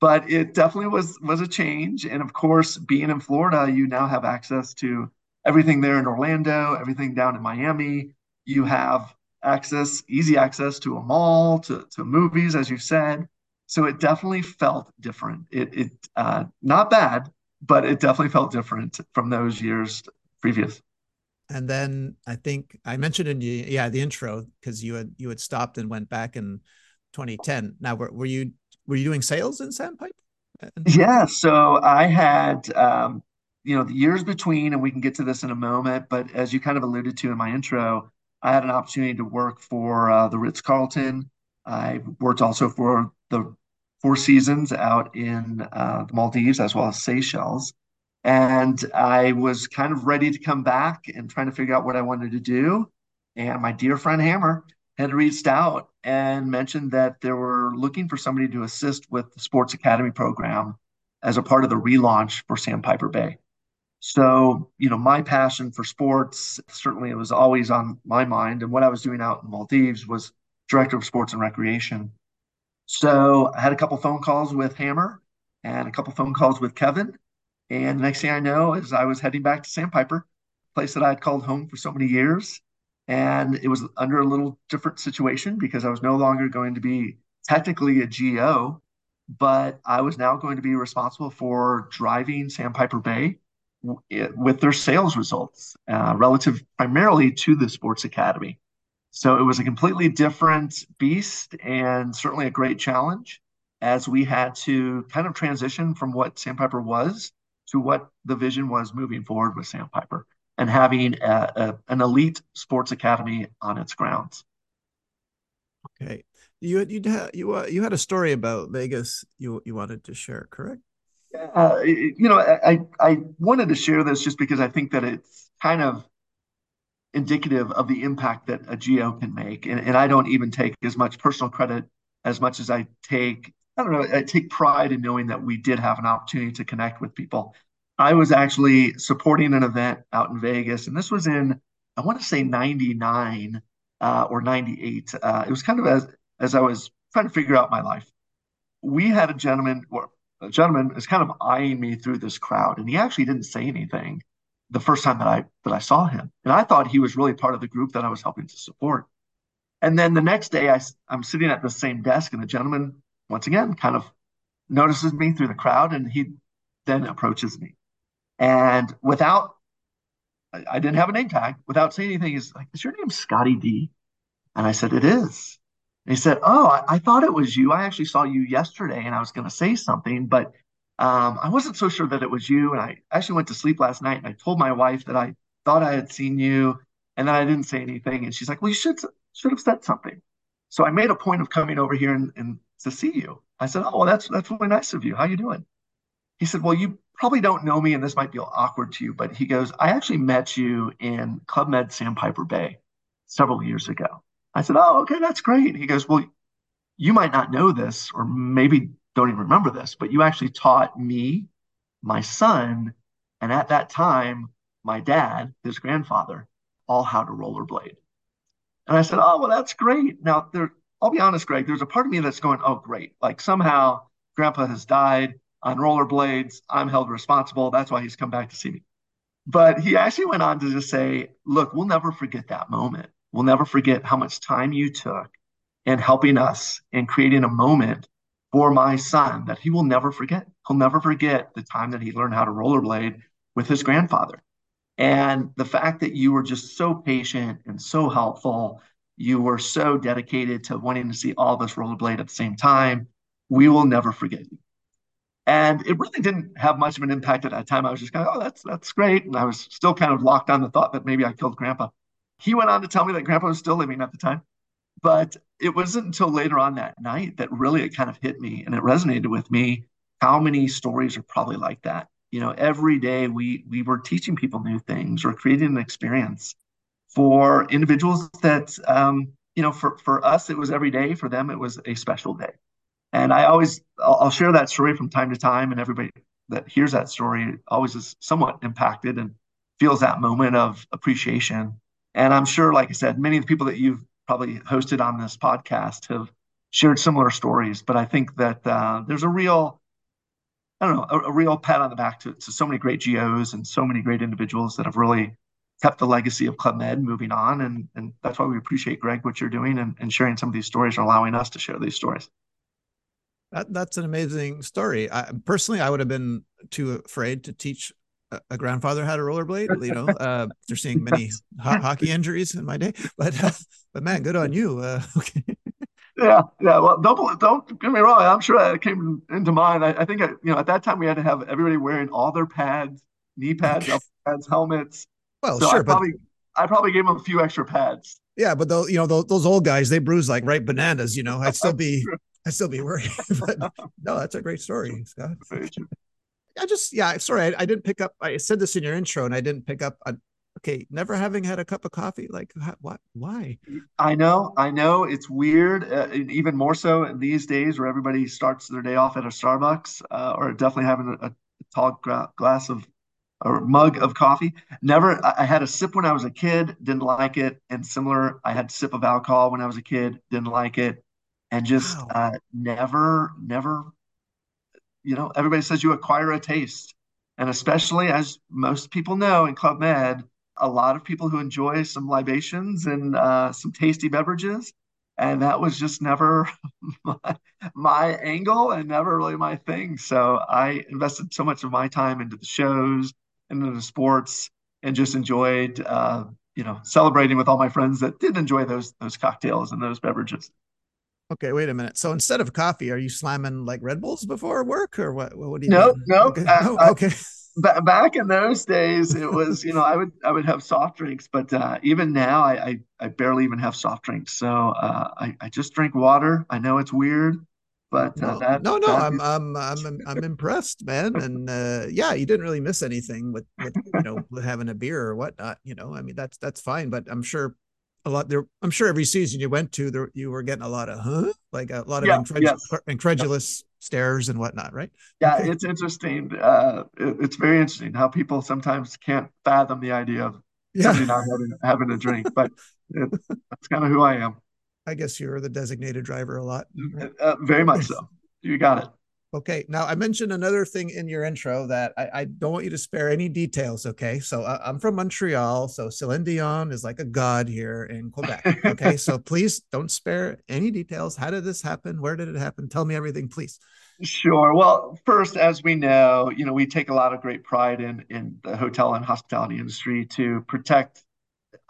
Speaker 2: But it definitely was was a change, and of course, being in Florida, you now have access to everything there in Orlando, everything down in Miami. You have access, easy access to a mall, to to movies, as you said. So it definitely felt different. It it uh, not bad, but it definitely felt different from those years previous
Speaker 1: and then I think I mentioned in the yeah the intro because you had you had stopped and went back in 2010. Now were, were you were you doing sales in Sandpiper?
Speaker 2: Yeah, so I had um, you know the years between, and we can get to this in a moment. But as you kind of alluded to in my intro, I had an opportunity to work for uh, the Ritz Carlton. I worked also for the Four Seasons out in uh, the Maldives as well as Seychelles. And I was kind of ready to come back and trying to figure out what I wanted to do. And my dear friend Hammer had reached out and mentioned that they were looking for somebody to assist with the Sports Academy program as a part of the relaunch for Sandpiper Bay. So, you know, my passion for sports, certainly it was always on my mind. And what I was doing out in Maldives was director of sports and recreation. So I had a couple phone calls with Hammer and a couple phone calls with Kevin. And the next thing I know is I was heading back to Sandpiper, place that I had called home for so many years. And it was under a little different situation because I was no longer going to be technically a GO, but I was now going to be responsible for driving Sandpiper Bay with their sales results uh, relative primarily to the sports academy. So it was a completely different beast and certainly a great challenge as we had to kind of transition from what Sandpiper was to what the vision was moving forward with Sandpiper and having a, a, an elite sports academy on its grounds.
Speaker 1: Okay, you you had you uh, you had a story about Vegas you you wanted to share, correct?
Speaker 2: Uh, you know, I I wanted to share this just because I think that it's kind of indicative of the impact that a GO can make, and, and I don't even take as much personal credit as much as I take I don't know, I take pride in knowing that we did have an opportunity to connect with people. I was actually supporting an event out in Vegas, and this was in, I want to say 99 uh, or 98. Uh, it was kind of as, as I was trying to figure out my life. We had a gentleman, or a gentleman is kind of eyeing me through this crowd, and he actually didn't say anything the first time that I that I saw him, and I thought he was really part of the group that I was helping to support. And then the next day, I, I'm sitting at the same desk, and the gentleman once again kind of notices me through the crowd and he then approaches me. And without, I didn't have a name tag, without saying anything, he's like, Is your name Scotty D? And I said, It is. And he said, Oh, I, I, thought it was you. I actually saw you yesterday and I was going to say something, but um, I wasn't so sure that it was you. And I actually went to sleep last night and I told my wife that I thought I had seen you and then I didn't say anything. And she's like, Well, you should, should have said something. So I made a point of coming over here and, and to see you. I said, Oh, well, that's, that's really nice of you. How you doing? He said, Well, you probably don't know me and this might be awkward to you, but he goes, I actually met you in Club Med Sandpiper Bay several years ago. I said, Oh, okay, that's great. He goes, Well, you might not know this, or maybe don't even remember this, but you actually taught me, my son, and at that time, my dad, his grandfather, all how to rollerblade. And I said, Oh, well, that's great. Now, there, I'll be honest, Greg, there's a part of me that's going, Oh, great. Like somehow grandpa has died on rollerblades. I'm held responsible. That's why he's come back to see me. But he actually went on to just say, Look, we'll never forget that moment. We'll never forget how much time you took in helping us in creating a moment for my son that he will never forget. He'll never forget the time that he learned how to rollerblade with his grandfather. And the fact that you were just so patient and so helpful, you were so dedicated to wanting to see all of us rollerblade at the same time, we will never forget you. And it really didn't have much of an impact at that time. I was just kind of, oh, that's that's great. And I was still kind of locked on the thought that maybe I killed grandpa. He went on to tell me that grandpa was still living at the time. But it wasn't until later on that night that really it kind of hit me and it resonated with me how many stories are probably like that. You know, every day we we were teaching people new things or creating an experience for individuals that um, you know, for for us it was every day, for them it was a special day. And I always I'll, share that story from time to time, and everybody that hears that story always is somewhat impacted and feels that moment of appreciation. And I'm sure, like I said, many of the people that you've probably hosted on this podcast have shared similar stories. But I think that uh, there's a real, I don't know, a, a, real pat on the back to, to so many great GOs and so many great individuals that have really kept the legacy of Club Med moving on. And, and that's why we appreciate, Greg, what you're doing and, and sharing some of these stories and allowing us to share these stories.
Speaker 1: That, that's an amazing story. I, personally, I would have been too afraid to teach a grandfather had a rollerblade. You know, uh, they're seeing many ho- hockey injuries in my day, but uh, but man, good on you. Uh, okay.
Speaker 2: Yeah, yeah. Well, don't don't get me wrong. I'm sure that came into mind. I, I think you know at that time we had to have everybody wearing all their pads, knee pads, pads, helmets.
Speaker 1: Well, so sure, I
Speaker 2: probably
Speaker 1: but...
Speaker 2: I probably gave them a few extra pads.
Speaker 1: Yeah, but those you know those, those old guys they bruise like right bananas. You know, I'd still be I'd still be worried. but no, that's a great story, Scott. I just yeah, sorry, I, I, didn't pick up. I said this in your intro, and I didn't pick up on. Okay, never having had a cup of coffee, like what? Why?
Speaker 2: I know, I know, it's weird. Uh, even more so in these days, where everybody starts their day off at a Starbucks, uh, or definitely having a, a tall gra- glass of or mug of coffee. Never. I, I had a sip when I was a kid, didn't like it, and similar. I had a sip of alcohol when I was a kid, didn't like it, and just wow. uh, never, never you know, everybody says you acquire a taste. And especially as most people know in Club Med, a lot of people who enjoy some libations and uh, some tasty beverages. And that was just never my, my, angle and never really my thing. So I invested so much of my time into the shows, into the sports, and just enjoyed, uh, you know, celebrating with all my friends that did enjoy those those cocktails and those beverages.
Speaker 1: Okay, wait a minute. So instead of coffee, are you slamming like Red Bulls before work, or what? What do you?
Speaker 2: No,
Speaker 1: mean?
Speaker 2: no.
Speaker 1: Okay. Uh, oh, okay.
Speaker 2: back in those days, it was you know I would I would have soft drinks, but uh, even now I, I, I barely even have soft drinks. So uh, I I just drink water. I know it's weird, but
Speaker 1: uh, no,
Speaker 2: that,
Speaker 1: no, no. That I'm, is... I'm I'm I'm impressed, man. And uh, yeah, you didn't really miss anything with with you know with having a beer or whatnot. You know, I mean that's that's fine. But I'm sure a lot there. I'm sure every season you went to there, you were getting a lot of huh, like a lot of yeah, yes. incredulous stares and whatnot, right?
Speaker 2: Yeah, okay. it's interesting. Uh, it, it's very interesting how people sometimes can't fathom the idea of yeah. not having having a drink, but it, that's kind of who I am.
Speaker 1: I guess you're the designated driver a lot.
Speaker 2: Right? Uh, very much so. You got it.
Speaker 1: Okay. Now I mentioned another thing in your intro that I, I don't want you to spare any details. Okay. So uh, I'm from Montreal. So Celine Dion is like a god here in Quebec. Okay. so please don't spare any details. How did this happen? Where did it happen? Tell me everything, please.
Speaker 2: Sure. Well, first, as we know, you know, we take a lot of great pride in in the hotel and hospitality industry to protect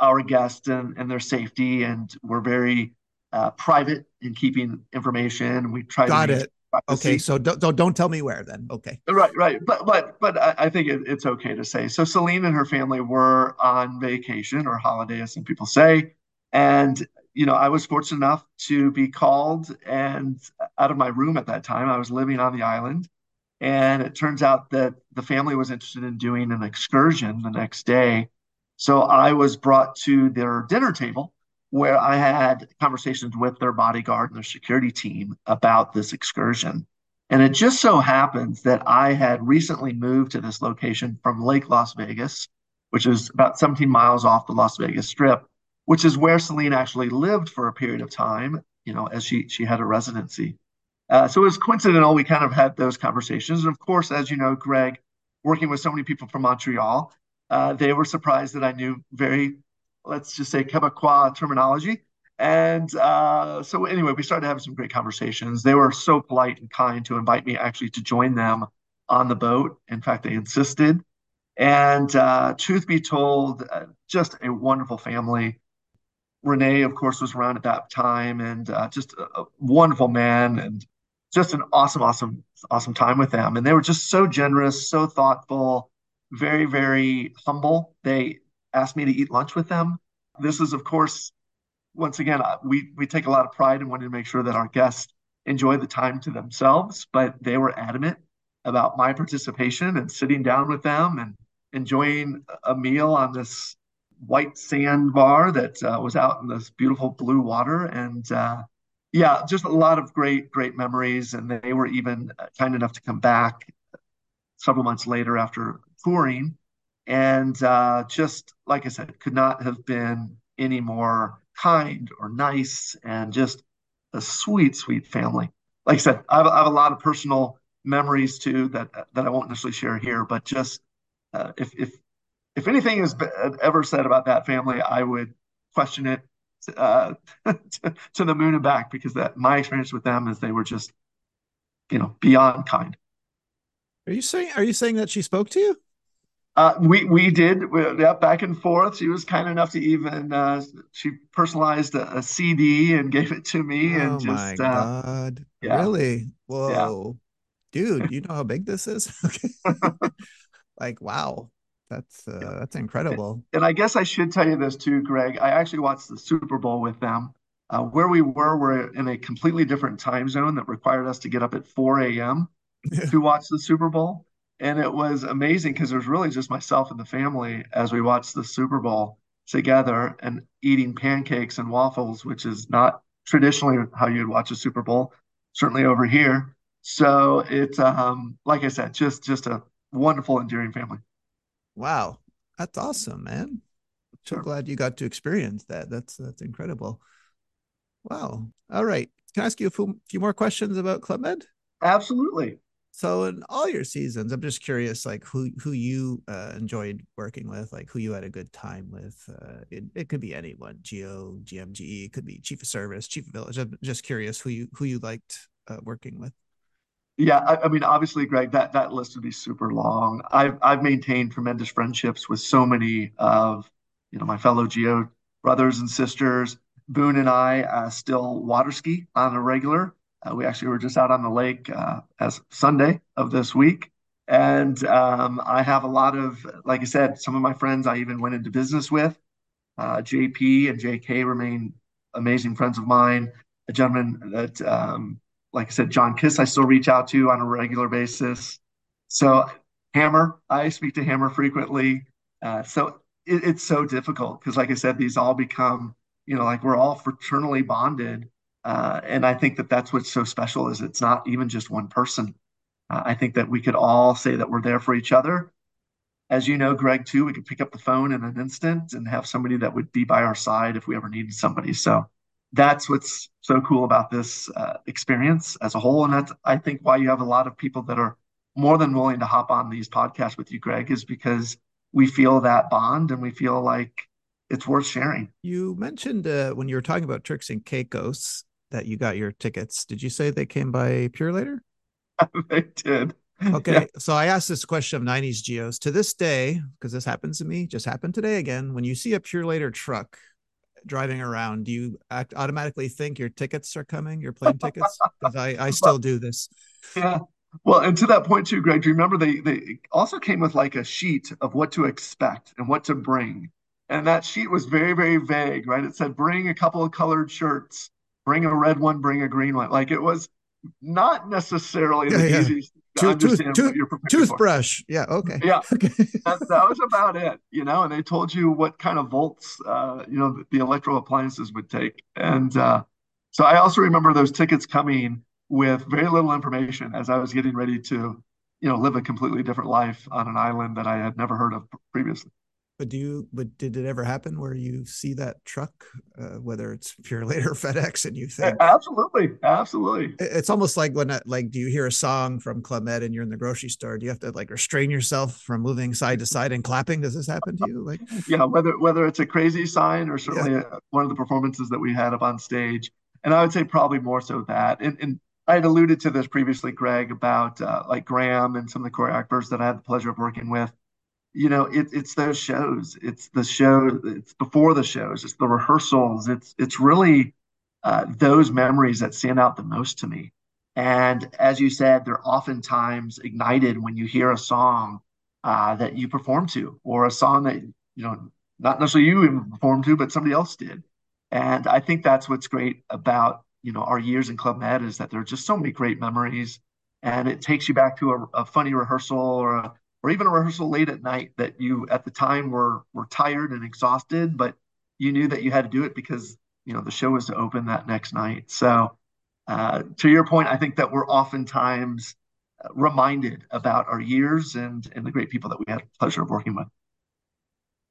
Speaker 2: our guests and, and their safety. And we're very uh, private in keeping information. We try
Speaker 1: Got
Speaker 2: to
Speaker 1: it. Okay, so don't, don't don't tell me where then. Okay.
Speaker 2: Right, right, but but but I, think it, it's okay to say. So Celine and her family were on vacation or holiday, as some people say, and you know I was fortunate enough to be called and out of my room at that time. I was living on the island, and it turns out that the family was interested in doing an excursion the next day. So I was brought to their dinner table where I had conversations with their bodyguard and their security team about this excursion. And it just so happens that I had recently moved to this location from Lake Las Vegas, which is about 17 miles off the Las Vegas Strip, which is where Celine actually lived for a period of time, you know, as she she had a residency. Uh, so it was coincidental. We kind of had those conversations. And of course, as you know, Greg, working with so many people from Montreal, uh, they were surprised that I knew very let's just say Quebecois terminology. And uh, so anyway, we started having some great conversations. They were so polite and kind to invite me actually to join them on the boat. In fact, they insisted. And uh, truth be told, uh, just a wonderful family. René, of course, was around at that time, and uh, just a, a wonderful man, and just an awesome, awesome, awesome time with them. And they were just so generous, so thoughtful, very, very humble. They asked me to eat lunch with them. This is, of course, once again, uh, we, we take a lot of pride in wanting to make sure that our guests enjoy the time to themselves, but they were adamant about my participation and sitting down with them and enjoying a meal on this white sand bar that uh, was out in this beautiful blue water. And uh, yeah, just a lot of great, great memories. And they were even kind enough to come back several months later after touring and uh, just like I said, could not have been any more kind or nice and just a sweet, sweet family. Like I said, I have, I have a lot of personal memories too that that I won't necessarily share here, but just uh, if if if anything is ever said about that family, I would question it uh, to, to the moon and back because that my experience with them is they were just, you know, beyond kind.
Speaker 1: Are you saying? Are you saying that she spoke to you?
Speaker 2: Uh, we we did we, yeah back and forth. She was kind enough to even uh, she personalized a, a, CD and gave it to me. And oh just, my
Speaker 1: uh, god! Yeah. Really? Whoa, yeah. dude! You know how big this is? okay. like wow, that's uh, yeah. that's incredible.
Speaker 2: And I guess I should tell you this too, Greg. I actually watched the Super Bowl with them. Uh, where we were, we're in a completely different time zone that required us to get up at 4 a.m. to watch the Super Bowl and it was amazing because it was really just myself and the family as we watched the Super Bowl together and eating pancakes and waffles, which is not traditionally how you'd watch a Super Bowl, certainly over here. So it's um, like I said, just just a wonderful, endearing family.
Speaker 1: Wow, that's awesome, man. So sure. glad you got to experience that. That's that's incredible. Wow. All right. Can I ask you a few, few more questions about Club Med?
Speaker 2: Absolutely.
Speaker 1: So in all your seasons, I'm just curious, like who who you uh, enjoyed working with, like who you had a good time with. Uh, it, it could be anyone, GO, GMGE, it could be Chief of Service, Chief of Village. I'm just curious who you who you liked uh, working with.
Speaker 2: Yeah, I, I, mean, obviously, Greg, that that list would be super long. I've I've maintained tremendous friendships with so many of you know my fellow GO brothers and sisters. Boone and I uh, still water ski on a regular. Uh, we actually were just out on the lake uh, as Sunday of this week. And um, I have a lot of, like I said, some of my friends I even went into business with. Uh, JP and JK remain amazing friends of mine. A gentleman that, um, like I said, John Kiss, I still reach out to on a regular basis. So, Hammer, I speak to Hammer frequently. Uh, so, it, it's so difficult because, like I said, these all become, you know, like we're all fraternally bonded uh, and I think that that's what's so special is it's not even just one person. Uh, I think that we could all say that we're there for each other. As you know, Greg, too, we could pick up the phone in an instant and have somebody that would be by our side if we ever needed somebody. So that's what's so cool about this uh, experience as a whole. And that's, I think, why you have a lot of people that are more than willing to hop on these podcasts with you, Greg, is because we feel that bond and we feel like it's worth sharing.
Speaker 1: You mentioned uh, when you were talking about Turks and Caicos that you got your tickets. Did you say they came by Purolator?
Speaker 2: they did.
Speaker 1: Okay, yeah. so I asked this question of 90s GOs to this day, because this happens to me, just happened today again. When you see a Purolator truck, driving around, do you act automatically think your tickets are coming, your plane tickets? Because I, I still do this.
Speaker 2: Yeah. Well, and to that point too, Greg, do you remember they they also came with like a sheet of what to expect and what to bring? And that sheet was very, very vague, right? It said bring a couple of colored shirts, bring a red one, bring a green one. Like it was not necessarily the yeah, easiest to understand tooth,
Speaker 1: what toothbrush. For. Yeah. Okay.
Speaker 2: Yeah. Okay. that, that, was about it, you know, and they told you what kind of volts, uh, you know, the, the electro appliances would take. And uh, so I also remember those tickets coming with very little information as I was getting ready to, you know, live a completely different life on an island that I had never heard of previously.
Speaker 1: But do you? But did it ever happen where you see that truck, uh, whether it's Purolator or FedEx, and you think
Speaker 2: absolutely, absolutely?
Speaker 1: It's almost like when, like, do you hear a song from Club Med and you're in the grocery store? Do you have to like restrain yourself from moving side to side and clapping? Does this happen to you? Like,
Speaker 2: yeah, whether whether it's a crazy sign or certainly yeah. a, one of the performances that we had up on stage, and I would say probably more so that. And, and I had alluded to this previously, Greg, about uh, like Graham and some of the choreographers that I had the pleasure of working with you know it, it's those shows. It's the show it's before the shows. It's the rehearsals. It's it's really uh, those memories that stand out the most to me. And as you said they're oftentimes ignited when you hear a song uh, that you perform to or a song that you know not necessarily you even performed to but somebody else did. And i think that's what's great about you know our years in club med is that there are just so many great memories. And it takes you back to a, a funny rehearsal or a or even a rehearsal late at night that you at the time were were tired and exhausted, but you knew that you had to do it because you know the show was to open that next night. So uh, to your point, I think that we're oftentimes reminded about our years and and the great people that we had the pleasure of working with.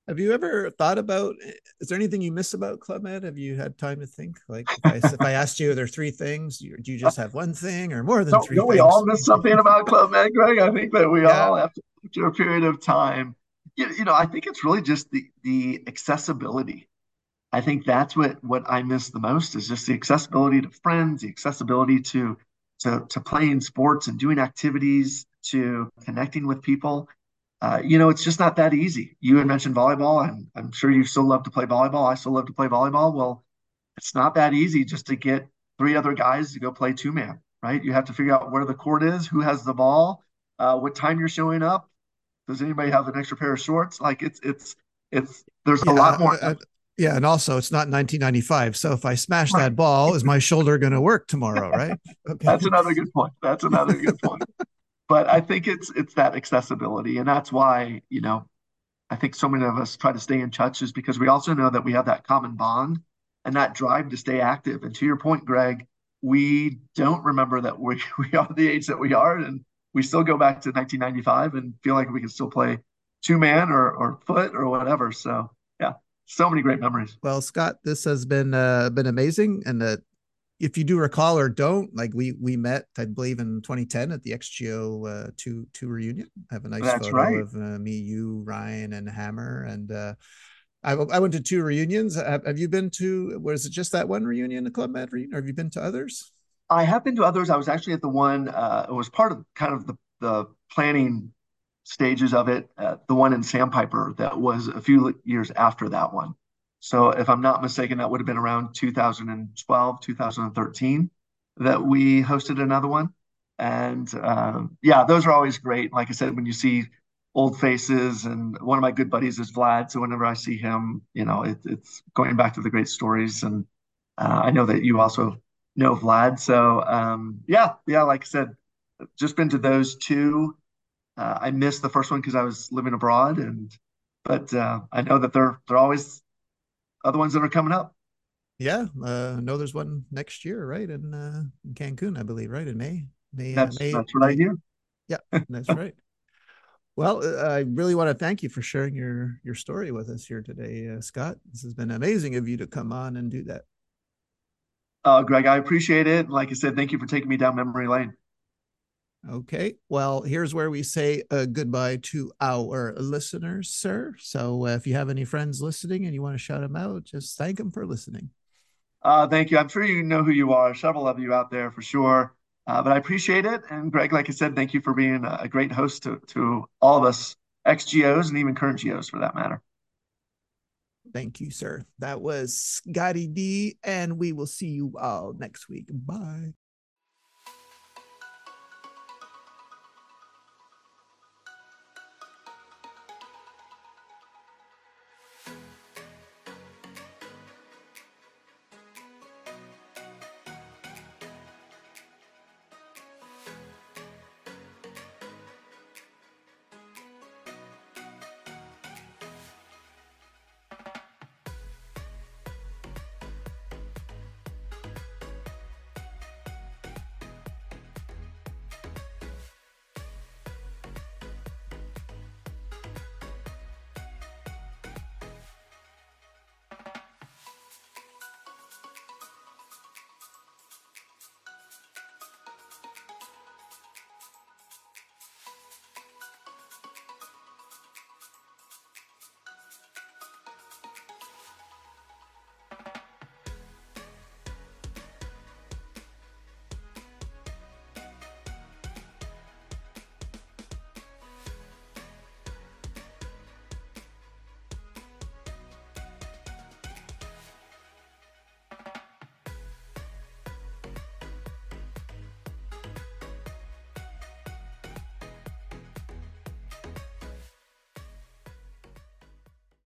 Speaker 1: Have you ever thought about? Eh, is there anything you miss about Club Med? Have you had time to think? Like, if I, if I asked you, are there three things? Do you just have one thing, or more than
Speaker 2: no,
Speaker 1: three?
Speaker 2: No, we all miss something about Club Med, Greg. I think that we yeah. all, after, after a period of time, you, you know, I think it's really just the the accessibility. I think that's what what I miss the most is just the accessibility to friends, the accessibility to to to playing sports and doing activities, to connecting with people uh, you know, it's just not that easy. You had mentioned volleyball, and I'm sure you still love to play volleyball. I still love to play volleyball. Well, it's not that easy just to get three other guys to go play two man, right? You have to figure out where the court is, who has the ball, uh, what time you're showing up. Does anybody have an extra pair of shorts? Like it's it's it's there's yeah, a lot more. Uh,
Speaker 1: yeah, and also it's not 1995. So if I smash right. that ball, is my shoulder going to work tomorrow? Right.
Speaker 2: Okay. That's another good point. That's another good point but I think it's it's that accessibility, and that's why you know I think so many of us try to stay in touch is because we also know that we have that common bond and that drive to stay active. And to your point, Greg, we don't remember that we we are the age that we are, and we still go back to 1995 and feel like we can still play two man or or foot or whatever. So yeah, so many great memories.
Speaker 1: Well, Scott, this has been uh, been amazing, and uh, if you do recall or don't, like we we met, I believe in 2010 at the EXGO uh, two two reunion. I have a nice That's photo right. of uh, me, you, Ryan, and Hammer, and uh, I, I went to two reunions. Have, have you been to? Was it just that one reunion, the Club Med reunion, or have you been to others?
Speaker 2: I have been to others. I was actually at the one. Uh, it was part of kind of the the planning stages of it. Uh, the one in Sandpiper that was a few years after that one. So if I'm not mistaken, that would have been around 2012, 2013 that we hosted another one. And um, yeah, those are always great. Like I said, when you see old faces, and one of my good buddies is Vlad. So whenever I see him, you know, it, it's going back to the great stories. And uh, I know that you also know Vlad. So um, yeah, yeah, like I said, just been to those two. Uh, I missed the first one because I was living abroad, and but uh, I know that they're they're always other ones that are coming up.
Speaker 1: Yeah, uh, no, there's one next year, right? In, uh, in Cancun, I believe, right in May. May.
Speaker 2: Uh, that's
Speaker 1: May,
Speaker 2: that's what I hear.
Speaker 1: Yeah, that's right. Well, I really want to thank you for sharing your your story with us here today, uh, Scott. This has been amazing of you to come on and do that.
Speaker 2: Uh, Greg, I appreciate it. Like I said, thank you for taking me down memory lane.
Speaker 1: Okay. Well, here's where we say uh, goodbye to our listeners, sir. So uh, if you have any friends listening and you want to shout them out, just thank them for listening.
Speaker 2: Uh, thank you. I'm sure you know who you are. Several of you out there for sure. Uh, but I appreciate it. And Greg, like I said, thank you for being a great host to, to all of us, ex GOs and even current GOs for that matter.
Speaker 1: Thank you, sir. That was Scotty D, and we will see you all next week. Bye.